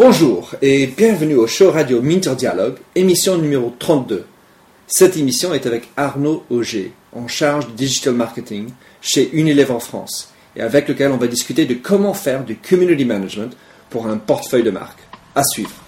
Bonjour et bienvenue au show radio Minter Dialogue, émission numéro 32. Cette émission est avec Arnaud Auger, en charge du digital marketing chez Unilever en France, et avec lequel on va discuter de comment faire du community management pour un portefeuille de marque. À suivre.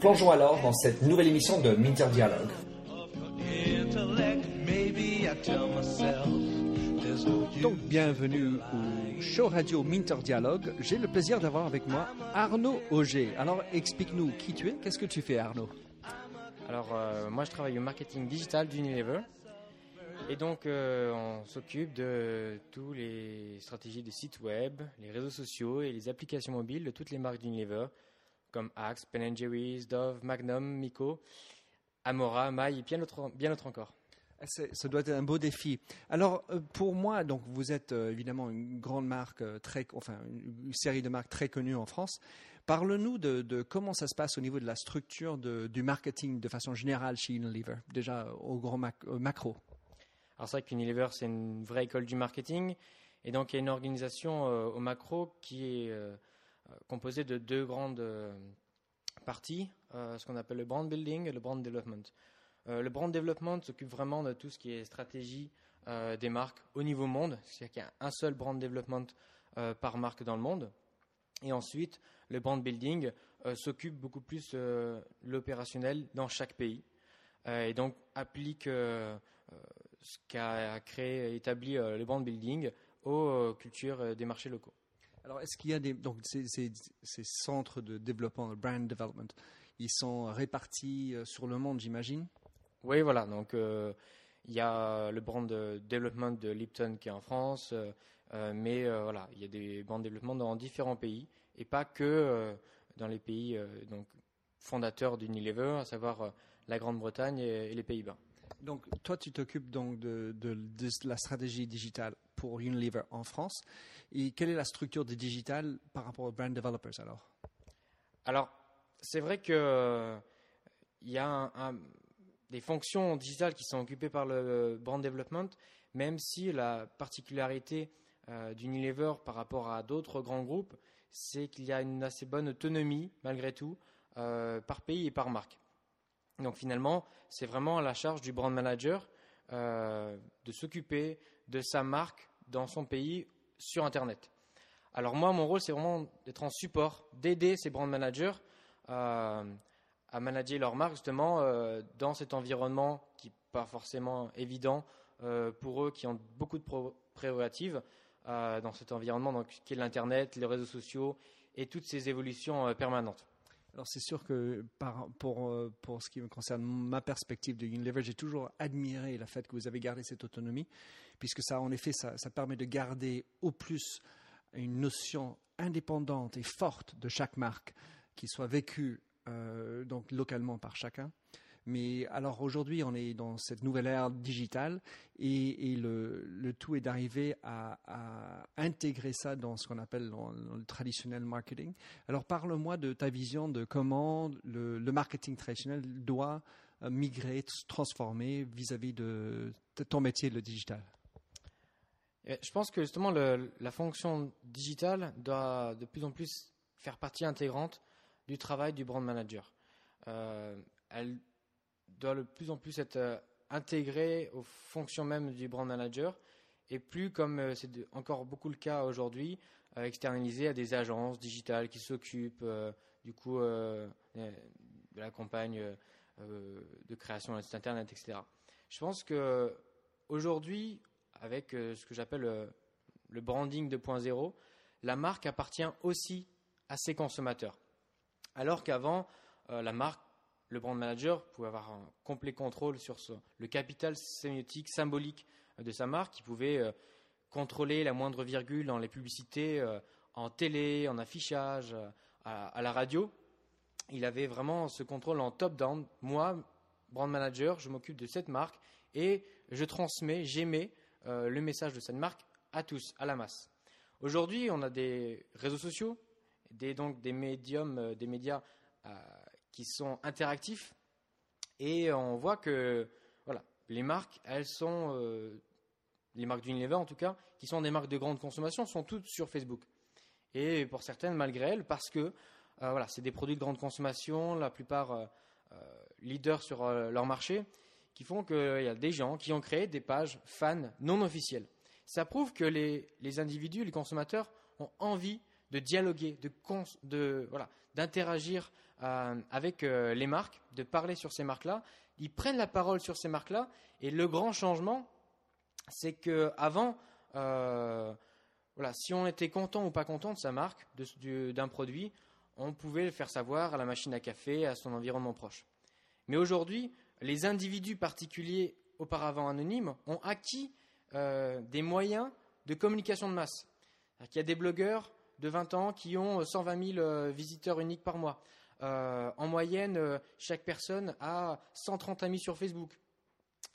Plongeons alors dans cette nouvelle émission de Minter Dialogue. Donc, bienvenue au show radio Minter Dialogue. J'ai le plaisir d'avoir avec moi Arnaud Auger. Alors, explique-nous qui tu es, qu'est-ce que tu fais, Arnaud? Alors, euh, moi, je travaille au marketing digital d'Unilever. Et donc, euh, on s'occupe de toutes les stratégies des sites web, les réseaux sociaux et les applications mobiles de toutes les marques d'Unilever, comme Axe, Ben Jerry's, Dove, Magnum, Miko, Amora, Maille et bien d'autres bien d'autres encore. C'est- Ça doit être un beau défi. Alors, euh, pour moi, donc vous êtes euh, évidemment une grande marque, euh, très, enfin une une série de marques très connues en France. Parle-nous de, de comment ça se passe au niveau de la structure de- du marketing de façon générale chez Unilever, déjà au grand mac- au macro. Alors, c'est vrai qu'Unilever, c'est une vraie école du marketing. Et donc, il y a une organisation euh, au macro qui est euh, euh, composée de deux grandes euh, parties, euh, ce qu'on appelle le brand building et le brand development. Le brand development s'occupe vraiment de tout ce qui est stratégie des marques au niveau monde, c'est-à-dire qu'il y a un seul brand development par marque dans le monde. Et ensuite, le brand building s'occupe beaucoup plus de l'opérationnel dans chaque pays. Et donc applique ce qu'a créé, établi le brand building aux cultures des marchés locaux. Alors, est-ce qu'il y a des donc ces, centres de développement, de brand development, ils sont répartis euh, sur le monde, j'imagine? Oui, voilà. Donc, euh, il y a le brand de development de Lipton qui est en France, euh, mais voilà, il y a des brands de développement dans différents pays et pas que dans les pays donc fondateurs d'Unilever, à savoir la Grande-Bretagne et, et les Pays-Bas. Donc, toi, tu t'occupes donc de, la stratégie digitale pour Unilever en France. Et quelle est la structure du digital par rapport aux brand developers alors? Alors, c'est vrai que euh, il y a des fonctions digitales qui sont occupées par le brand development, même si la particularité euh, d'Unilever par rapport à d'autres grands groupes, c'est qu'il y a une assez bonne autonomie, malgré tout, euh, par pays et par marque. Donc finalement, c'est vraiment à la charge du brand manager euh, de s'occuper de sa marque dans son pays sur Internet. Alors moi, mon rôle, c'est vraiment d'être en support, d'aider ces brand managers euh, à manager leur marque justement euh, dans cet environnement qui n'est pas forcément évident pour eux, qui ont beaucoup de prérogatives dans cet environnement, donc, qui est l'Internet, les réseaux sociaux et toutes ces évolutions permanentes. Alors, c'est sûr que euh, pour ce qui me concerne ma perspective de Unilever, j'ai toujours admiré le fait que vous avez gardé cette autonomie, puisque ça, en effet, ça, ça permet de garder au plus une notion indépendante et forte de chaque marque qui soit vécue euh, donc localement par chacun. Mais alors aujourd'hui, on est dans cette nouvelle ère digitale et, le, tout est d'arriver à, intégrer ça dans ce qu'on appelle le traditionnel marketing. Alors parle-moi de ta vision de comment le, marketing traditionnel doit euh, migrer, se transformer vis-à-vis de, ton métier, le digital. Je pense que justement la fonction digitale doit de plus en plus faire partie intégrante du travail du brand manager. Euh, elle doit de plus en plus être euh, intégrée aux fonctions même du brand manager et plus comme euh, c'est de- encore beaucoup le cas aujourd'hui, euh, externalisée à des agences digitales qui s'occupent du coup de la campagne de création d'un site internet, etc. Je pense que aujourd'hui, avec ce que j'appelle le branding 2.0, la marque appartient aussi à ses consommateurs. Alors qu'avant, la marque, le brand manager pouvait avoir un complet contrôle sur le capital sémiotique, symbolique euh, de sa marque. Il pouvait euh, contrôler la moindre virgule dans les publicités en télé, en affichage, à, la radio. Il avait vraiment ce contrôle en top-down. Moi, brand manager, je m'occupe de cette marque et je transmets, j'émets le message de cette marque à tous, à la masse. Aujourd'hui, on a des réseaux sociaux, des, donc des médiums, des médias qui sont interactifs, et on voit que voilà, les marques, elles sont, euh, les marques d'Unilever en tout cas, qui sont des marques de grande consommation, sont toutes sur Facebook. Et pour certaines, malgré elles, parce que euh, voilà, c'est des produits de grande consommation, la plupart euh, leaders sur leur marché, qui font qu'il y a des gens qui ont créé des pages fans non officielles. Ça prouve que les, les individus, les consommateurs, ont envie de dialoguer, de, voilà, d'interagir euh, avec euh, les marques, de parler sur ces marques-là. Ils prennent la parole sur ces marques-là. Et le grand changement, c'est qu'avant, euh, voilà, si on était content ou pas content de sa marque, d'un produit, on pouvait le faire savoir à la machine à café, à son environnement proche. Mais aujourd'hui, les individus particuliers, auparavant anonymes, ont acquis des moyens de communication de masse. Il y a des blogueurs de 20 ans qui ont 120 000 visiteurs uniques par mois. Euh, en moyenne, euh, chaque personne a 130 amis sur Facebook.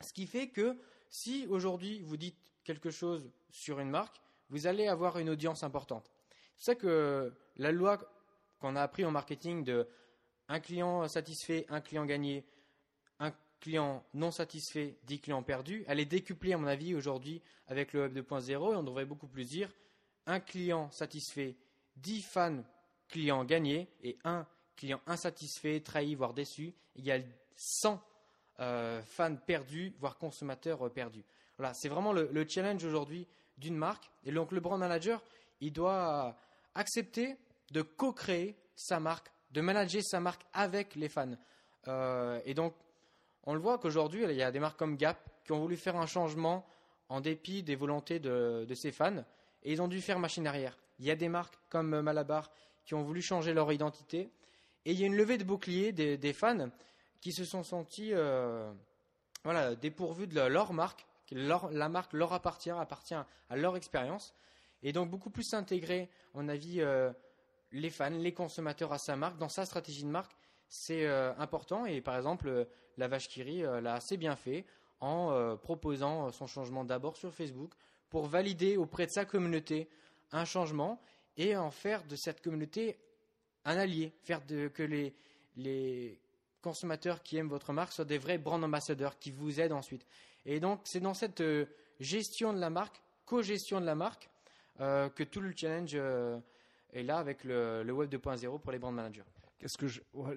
Ce qui fait que si aujourd'hui vous dites quelque chose sur une marque, vous allez avoir une audience importante. C'est ça que la loi qu'on a appris en marketing de un client satisfait, un client gagné, un client non satisfait, 10 clients perdus, elle est décuplée à mon avis aujourd'hui avec le Web 2.0 et on devrait beaucoup plus dire un client satisfait, 10 fans clients gagnés et un clients insatisfaits, trahis, voire y a 100 euh, fans perdus, voire consommateurs euh, perdus. Voilà, c'est vraiment le, challenge aujourd'hui d'une marque. Et donc le brand manager, il doit accepter de co-créer sa marque, de manager sa marque avec les fans. Euh, et donc, on le voit qu'aujourd'hui, il y a des marques comme Gap qui ont voulu faire un changement en dépit des volontés de, de ses fans, et ils ont dû faire machine arrière. Il y a des marques comme Malabar qui ont voulu changer leur identité, et il y a une levée de bouclier des, fans qui se sont sentis euh, voilà, dépourvus de leur marque. la marque leur appartient, appartient à leur expérience. Et donc beaucoup plus s'intégrer, on avis, euh, les fans, les consommateurs à sa marque, dans sa stratégie de marque, c'est euh, important. Et par exemple, la vache Kiri l'a assez bien fait en proposant son changement d'abord sur Facebook pour valider auprès de sa communauté un changement et en faire de cette communauté un allié, faire que les, consommateurs qui aiment votre marque soient des vrais brand ambassadeurs qui vous aident ensuite. Et donc, c'est dans cette euh, gestion de la marque, co-gestion de la marque, euh, que tout le challenge euh, est là avec le, Web 2.0 pour les brand managers. Qu'est-ce que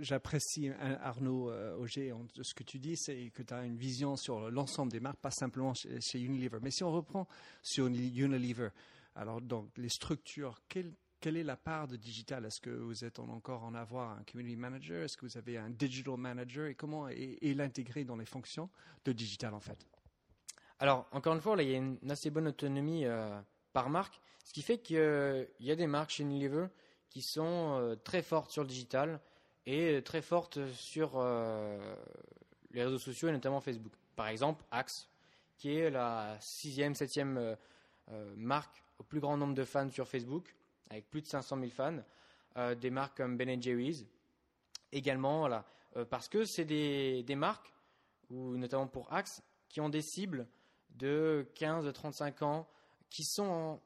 j'apprécie, hein, Arnaud Auger, de ce que tu dis, c'est que tu as une vision sur l'ensemble des marques, pas simplement chez, Unilever. Mais si on reprend sur Unilever, alors donc les structures, quelle est la part de digital? Est-ce que vous êtes encore en avoir un community manager? Est-ce que vous avez un digital manager? Et comment est, l'intégrer dans les fonctions de digital en fait? Alors, encore une fois, là, il y a une assez bonne autonomie euh, par marque, ce qui fait qu'il y a des marques chez Unilever qui sont euh, très fortes sur le digital et très fortes sur euh, les réseaux sociaux et notamment Facebook. Par exemple, Axe, qui est la sixième, septième marque au plus grand nombre de fans sur Facebook avec plus de 500 000 fans, euh, des marques comme Ben Jerry's, également, voilà, euh, parce que c'est des, marques, ou notamment pour Axe, qui ont des cibles de 15-35 ans, qui sont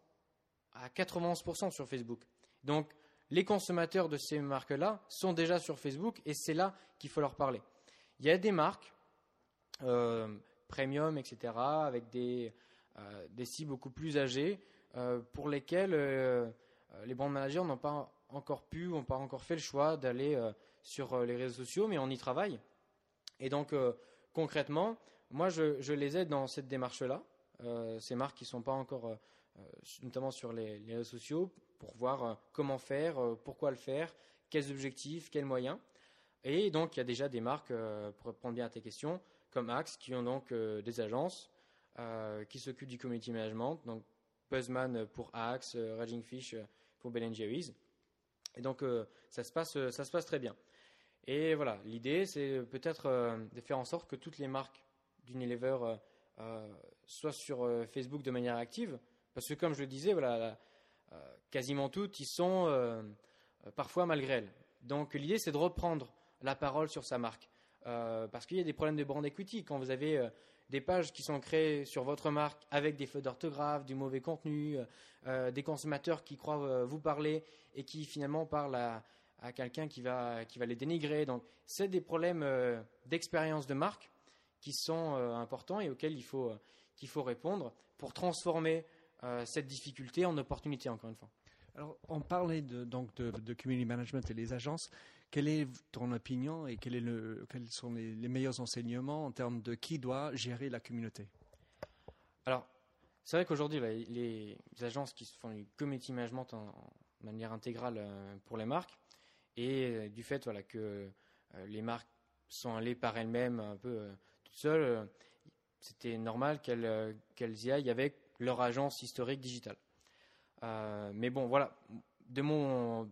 à 91% sur Facebook. Donc, les consommateurs de ces marques-là sont déjà sur Facebook et c'est là qu'il faut leur parler. Il y a des marques euh, premium, etc., avec des, des cibles beaucoup plus âgées, pour lesquelles euh, les brand managers n'ont pas encore pu, n'ont pas encore fait le choix d'aller euh, sur euh, les réseaux sociaux, mais on y travaille. Et donc, concrètement, moi, je, les aide dans cette démarche-là. ces marques qui ne sont pas encore, notamment sur les, réseaux sociaux, pour voir comment faire, pourquoi le faire, quels objectifs, quels moyens. Et donc, il y a déjà des marques, pour répondre bien à tes questions, comme Axe, qui ont donc des agences qui s'occupent du community management. Donc, Buzzman pour Axe, Raging Fish pour Ben Jerry's. Et donc euh, ça, se passe, ça se passe très bien. Et voilà, l'idée c'est peut-être euh, de faire en sorte que toutes les marques d'Unilever euh, soient sur Facebook de manière active. Parce que comme je le disais, voilà, quasiment toutes, ils sont parfois malgré elles. Donc l'idée, c'est de reprendre la parole sur sa marque. parce qu'il y a des problèmes de brand equity. Quand vous avez des pages qui sont créées sur votre marque avec des fautes d'orthographe, du mauvais contenu, des consommateurs qui croient vous parler et qui finalement parlent à, à quelqu'un qui va, qui va les dénigrer. Donc, c'est des problèmes euh, d'expérience de marque qui sont euh, importants et auxquels il faut, euh, qu'il faut répondre pour transformer cette difficulté en opportunité, encore une fois. Alors, on parlait de, donc de, community management et les agences. Quelle est ton opinion et quel est le, quels sont les, meilleurs enseignements en termes de qui doit gérer la communauté? Alors, c'est vrai qu'aujourd'hui, les, agences qui font du community management en manière intégrale pour les marques, et euh, du fait voilà, que euh, les marques sont allées par elles-mêmes un peu euh, toutes seules, c'était normal qu'elles y aillent avec leur agence historique digitale. mais bon, voilà, de mon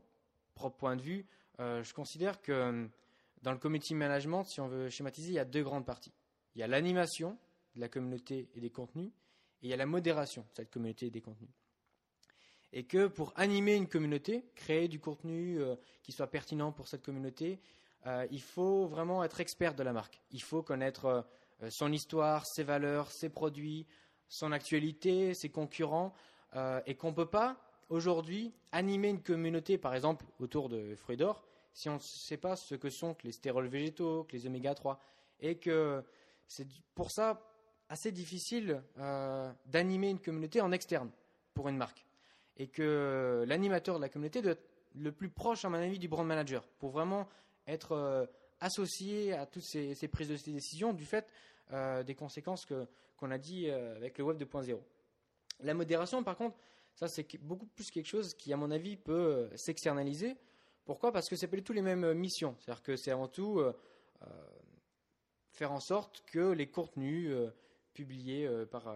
propre point de vue, je considère que dans le community management, si on veut schématiser, il y a deux grandes parties. Il y a l'animation de la communauté et des contenus, et il y a la modération de cette communauté et des contenus et que pour animer une communauté, créer du contenu euh, qui soit pertinent pour cette communauté, euh, il faut vraiment être expert de la marque. Il faut connaître euh, son histoire, ses valeurs, ses produits, son actualité, ses concurrents, et qu'on ne peut pas aujourd'hui animer une communauté, par exemple autour de fruits d'or, si on ne sait pas ce que sont les stérols végétaux, les oméga 3, et que c'est pour ça assez difficile d'animer une communauté en externe pour une marque. Et que l'animateur de la communauté doit être le plus proche, à mon avis, du brand manager pour vraiment être euh, associé à toutes ces, prises de décisions du fait euh, des conséquences qu'on a dit euh, avec le web 2.0. La modération, par contre, ça c'est beaucoup plus quelque chose qui, à mon avis, peut s'externaliser. Pourquoi? Parce que c'est pas du tout les mêmes missions. C'est-à-dire que c'est avant tout faire en sorte que les contenus publiés par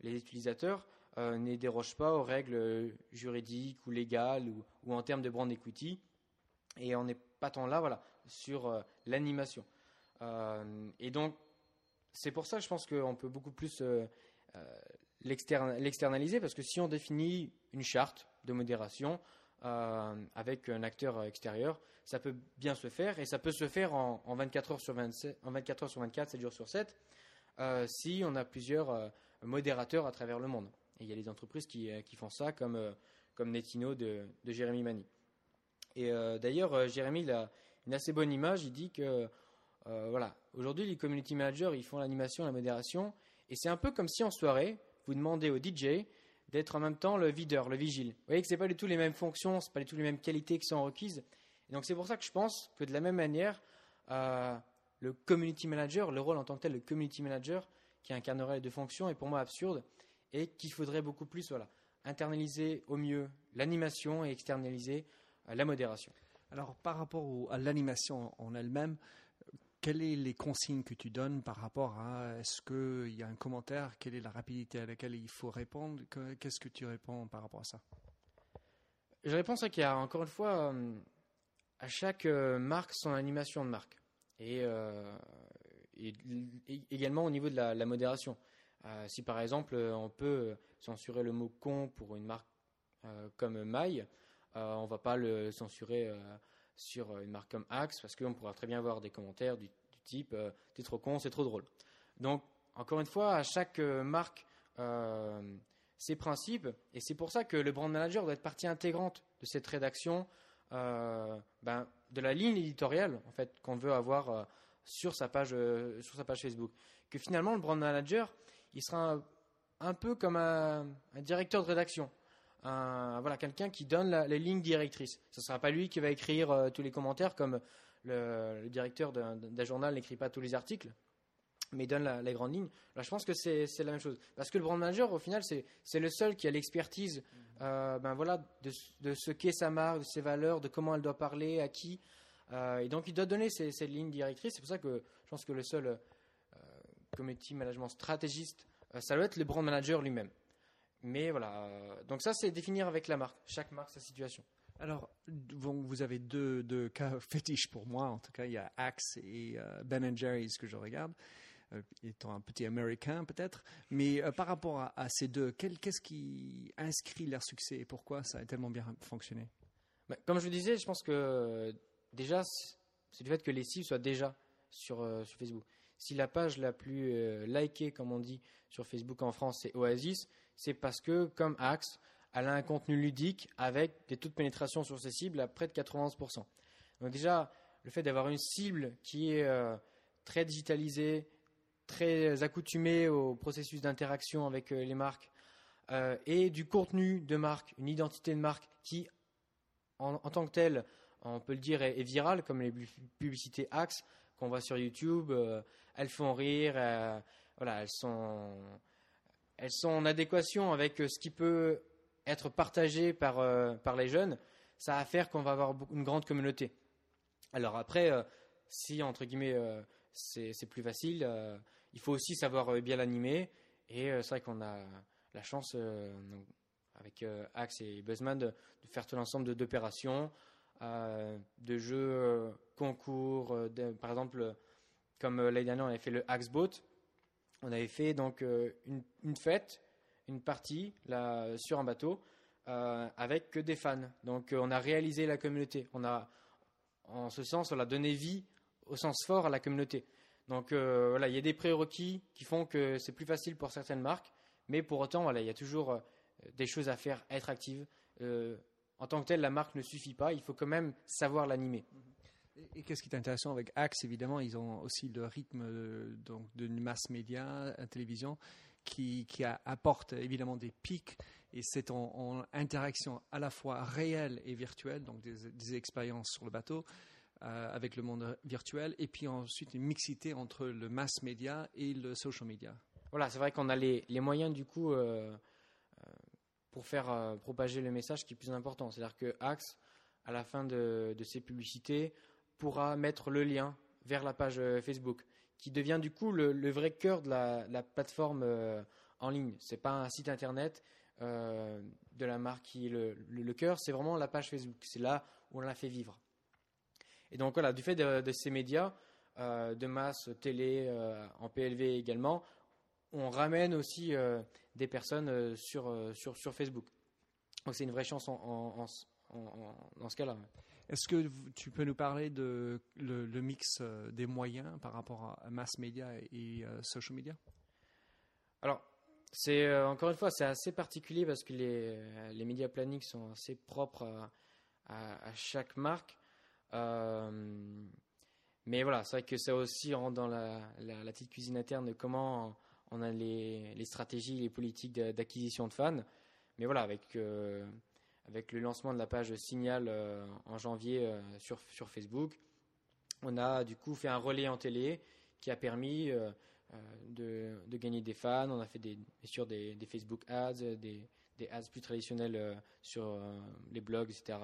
les utilisateurs euh, ne déroge pas aux règles juridiques ou légales ou, en termes de brand equity. Et on n'est pas tant là voilà, sur euh, l'animation. Euh, et donc, c'est pour ça, je pense qu'on peut beaucoup plus l'externaliser, parce que si on définit une charte de modération avec un acteur extérieur, ça peut bien se faire, et ça peut se faire en, 24 heures sur 27, en 24 heures sur 24, 7 jours sur 7, si on a plusieurs modérateurs à travers le monde. Et il y a des entreprises qui, euh, font ça, comme, euh, Netino de, Jérémy Mani. Et euh, d'ailleurs, Jérémy a une assez bonne image. Il dit que voilà, aujourd'hui, les community managers, ils font l'animation, la modération. Et c'est un peu comme si en soirée, vous demandez au DJ d'être en même temps le videur, le vigile. Vous voyez que ce n'est pas du tout les mêmes fonctions, ce pas du tout les mêmes qualités qui sont requises. Et donc c'est pour ça que je pense que de la même manière, le community manager, le rôle en tant que tel, le community manager, qui incarnerait les deux fonctions, est pour moi absurde et qu'il faudrait beaucoup plus voilà, internaliser au mieux l'animation et externaliser euh, la modération. Alors par rapport à l'animation en elle-même, quelles sont les consignes que tu donnes par rapport à est-ce qu'il y a un commentaire, quelle est la rapidité à laquelle il faut répondre Qu'est-ce que tu réponds par rapport à ça? Je réponds à qu'il y a encore une fois euh, à chaque euh, marque son animation de marque et, également au niveau de la modération. Euh, si par exemple euh, on peut censurer le mot con pour une marque euh, comme Maille, on ne va pas le censurer sur une marque comme Axe parce qu'on pourra très bien avoir des commentaires du, type t'es trop con, c'est trop drôle. Donc encore une fois, à chaque marque ses principes et c'est pour ça que le brand manager doit être partie intégrante de cette rédaction, ben, de la ligne éditoriale en fait qu'on veut avoir sur sa page sur sa page Facebook. Que finalement le brand manager il sera un, peu comme un, directeur de rédaction. Voilà, quelqu'un qui donne les lignes directrices. Ce ne sera pas lui qui va écrire euh, tous les commentaires comme le, directeur d'un journal n'écrit pas tous les articles, mais donne les grandes lignes. Là, je pense que c'est la même chose. Parce que le brand manager, au final, c'est le seul qui a l'expertise euh, ben voilà, de, ce qu'est sa marque, de ses valeurs, de comment elle doit parler, à qui. Euh, et donc, il doit donner ces, ces lignes directrices. C'est pour ça que je pense que le seul community management stratégiste, ça doit être le brand manager lui-même. Mais voilà, euh, donc ça c'est définir avec la marque, chaque marque sa situation. Alors, vous avez deux, cas fétiches pour moi. En tout cas, il y a Axe et euh, Ben Jerry's que je regarde. étant un petit américain peut-être. Mais par rapport à, ces deux, qu'est-ce qui inscrit leur succès et pourquoi ça a tellement bien fonctionné? Bah, Comme je vous disais, je pense que déjà, c'est le fait que les cibles soient déjà sur, sur Facebook. Si la page la plus likée, comme on dit, sur Facebook en France, c'est Oasis, c'est parce que, comme Axe, elle a un contenu ludique avec des taux de pénétration sur ses cibles à près de 91%. Donc déjà, le fait d'avoir une cible qui est euh, très digitalisée, très accoutumée au processus d'interaction avec euh, les marques, euh, et du contenu de marque, une identité de marque qui, en, tant que telle, on peut le dire, est, virale, comme les publicités Axe qu'on voit sur YouTube. elles font rire, voilà, elles sont, elles sont en adéquation avec ce qui peut être partagé par, euh, par les jeunes, ça va faire qu'on va avoir une grande communauté. Alors après, euh, si entre guillemets euh, c'est plus facile, il faut aussi savoir bien l'animer. Et c'est vrai qu'on a la chance avec Axe et Buzzman de, faire tout l'ensemble d'opérations, de jeux concours, par exemple comme l'année dernière on avait fait le Axe Boat, on avait fait donc une, une fête une partie sur un bateau euh, avec que des fans. Donc euh, on a réalisé la communauté. On a, en ce sens, on a donné vie au sens fort à la communauté. Donc euh, voilà, il y a des prérequis qui font que c'est plus facile pour certaines marques, mais pour autant, il y a toujours des choses à faire, être active. en tant que tel, la marque ne suffit pas. Il faut quand même savoir l'animer. Et qu'est-ce qui est intéressant avec Axe Évidemment, ils ont aussi le rythme donc, de mass média, télévision qui, apporte évidemment des pics et c'est en, interaction à la fois réelle et virtuelle, donc des, expériences sur le bateau euh, avec le monde virtuel, et puis ensuite une mixité entre le mass media et le social media. Voilà, c'est vrai qu'on a les, moyens du coup euh, euh, pour faire propager le message qui est plus important. C'est-à-dire que Axe, à la fin de, de ses publicités, pourra mettre le lien vers la page Facebook qui devient du coup le, vrai cœur de la, plateforme euh, en ligne. Ce n'est pas un site internet euh, de la marque qui est le, cœur, c'est vraiment la page Facebook. C'est là où on la fait vivre. Et donc voilà, du fait de, ces médias euh, de masse, télé, en PLV également, on ramène aussi des personnes sur, sur, sur Facebook. Donc c'est une vraie chance en, dans ce cas-là. Est-ce que tu peux nous parler de le, mix euh, des moyens par rapport à mass media et euh, social media? Alors, c'est euh, encore une fois, c'est assez particulier parce que les, les médias planning sont assez propres à, chaque marque. mais voilà, c'est vrai que ça aussi rentre dans la, la, petite cuisine interne de comment on a les, les stratégies, les politiques d'acquisition de fans. Mais voilà, avec avec le lancement de la page Signal euh, en janvier euh, sur, Facebook. On a du coup fait un relais en télé qui a permis euh, de, gagner des fans. On a fait des, bien sûr des, Facebook ads, des, ads plus traditionnels sur les blogs, etc.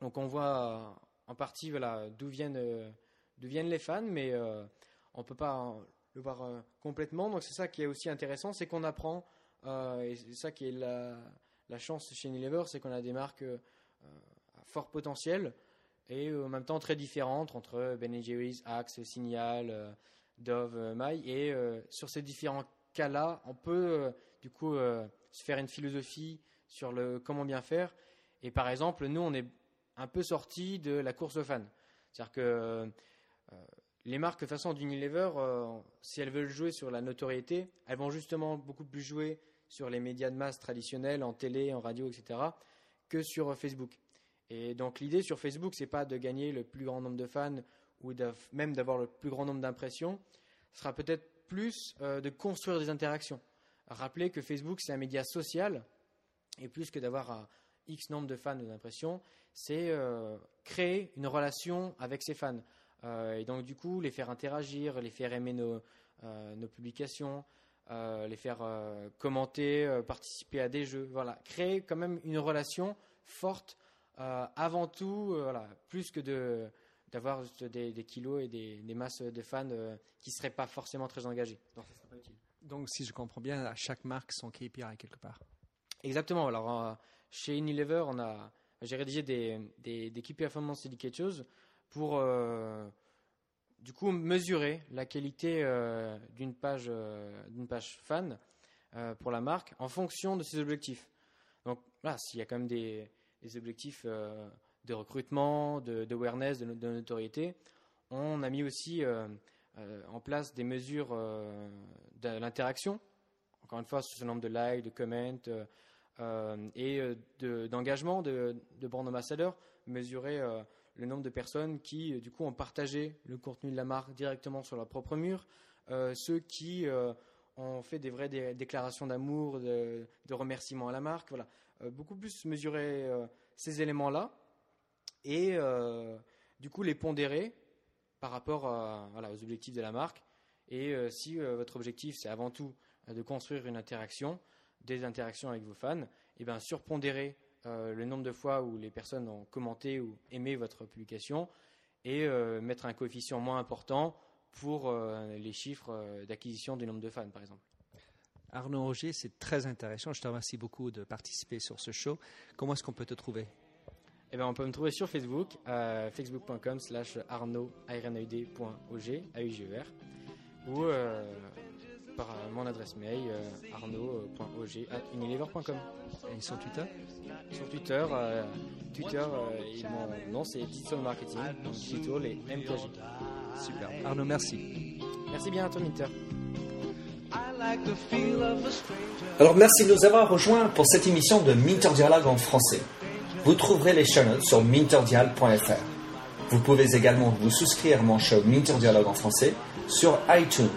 donc on voit en partie d'où viennent les fans, mais on ne peut pas le voir complètement. Donc c'est ça qui est aussi intéressant, c'est qu'on apprend, et c'est ça qui est la, la chance chez Unilever, c'est qu'on a des marques euh, à fort potentiel et euh, en même temps très différentes entre Ben Jerry's, Axe, Signal, euh, Dove, My. Et sur ces différents cas-là, on peut du coup se faire une philosophie sur le comment bien faire. Et par exemple, nous, on est un peu sorti de la course aux fans. C'est-à-dire que les marques, de façon d'Unilever, si elles veulent jouer sur la notoriété, elles vont justement beaucoup plus jouer sur les médias de masse traditionnels, en télé, en radio, etc., que sur Facebook. Et donc l'idée sur Facebook, c'est pas de gagner le plus grand nombre de fans ou même d'avoir le plus grand nombre d'impressions, ce sera peut-être plus euh, de construire des interactions. Rappelez que Facebook, c'est un média social, et plus que d'avoir un X nombre de fans ou d'impressions, c'est euh, créer une relation avec ses fans. Euh, et donc du coup, les faire interagir, les faire aimer nos publications, euh, les faire euh, commenter, euh, participer à des jeux. Voilà, créer quand même une relation forte avant tout, voilà, plus que de d'avoir des, des, kilos et des, des, masses de fans qui ne seraient pas forcément très engagés. Donc, ça serait pas utile. Donc, si je comprends bien, à chaque marque son KPI quelque part. Exactement. Alors, chez Unilever, on a, j'ai rédigé des, des, des KPI Performance Indicators pour du coup mesurer la qualité euh, d'une page, d'une page fan pour la marque en fonction de ses objectifs. Donc là, s'il y a quand même des, objectifs de recrutement, d'awareness, de, de, notoriété, on a mis aussi en place des mesures de l'interaction. Encore une fois, sur ce nombre de likes, de comments et d'engagement de, de, brand ambassadeurs, mesurer le nombre de personnes qui, euh, du coup, ont partagé le contenu de la marque directement sur leur propre mur, euh, ceux qui euh, ont fait des vraies déclarations d'amour, de, remerciements à la marque. Voilà. beaucoup plus mesurer ces éléments-là et, du coup, les pondérer par rapport aux objectifs de la marque. Et si votre objectif, c'est avant tout de construire une interaction, des interactions avec vos fans, et eh bien surpondérer le nombre de fois où les personnes ont commenté ou aimé votre publication et euh, mettre un coefficient moins important pour euh, les chiffres d'acquisition du nombre de fans, par exemple. Arnaud Roger, c'est très intéressant. Je te remercie beaucoup de participer sur ce show. Comment est-ce qu'on peut te trouver? Eh bien, on peut me trouver sur Facebook, facebook.com slash arnaud, ou par mon adresse mail euh, arnaud.og.unilever.com. Et sur Twitter? Sur Twitter, euh, Twitter euh, mon nom c'est Digital Marketing, donc Digital et MKG. Super. Arnaud, merci. Merci bien à toi, Minter. Alors merci de nous avoir rejoints pour cette émission de Minter Dialogue en français. Vous trouverez les show notes sur minterdial.fr. Vous pouvez également vous souscrire à mon show Minter Dialogue en français sur iTunes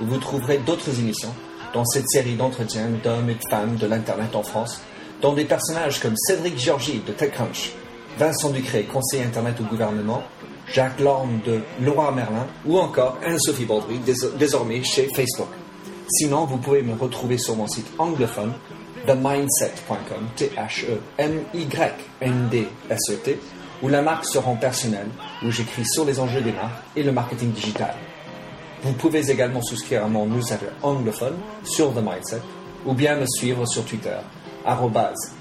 où vous trouverez d'autres émissions dans cette série d'entretiens d'hommes et de femmes de l'Internet en France, dont des personnages comme Cédric Georgie de TechCrunch, Vincent Ducré, conseiller Internet au gouvernement, Jacques Lorne de Laura Merlin ou encore Anne-Sophie Baudry, désormais chez Facebook. Sinon, vous pouvez me retrouver sur mon site anglophone themindset.com, T-H-E-M-Y-N-D-S-E-T, où la marque se rend personnelle, où j'écris sur les enjeux des marques et le marketing digital. Vous pouvez également souscrire à mon newsletter anglophone sur The Mindset ou bien me suivre sur Twitter,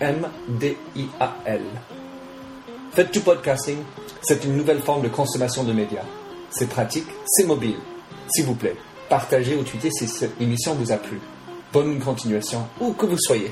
MDIAL. Faites du podcasting, c'est une nouvelle forme de consommation de médias. C'est pratique, c'est mobile. S'il vous plaît, partagez ou tweetez si cette émission vous a plu. Bonne continuation, où que vous soyez.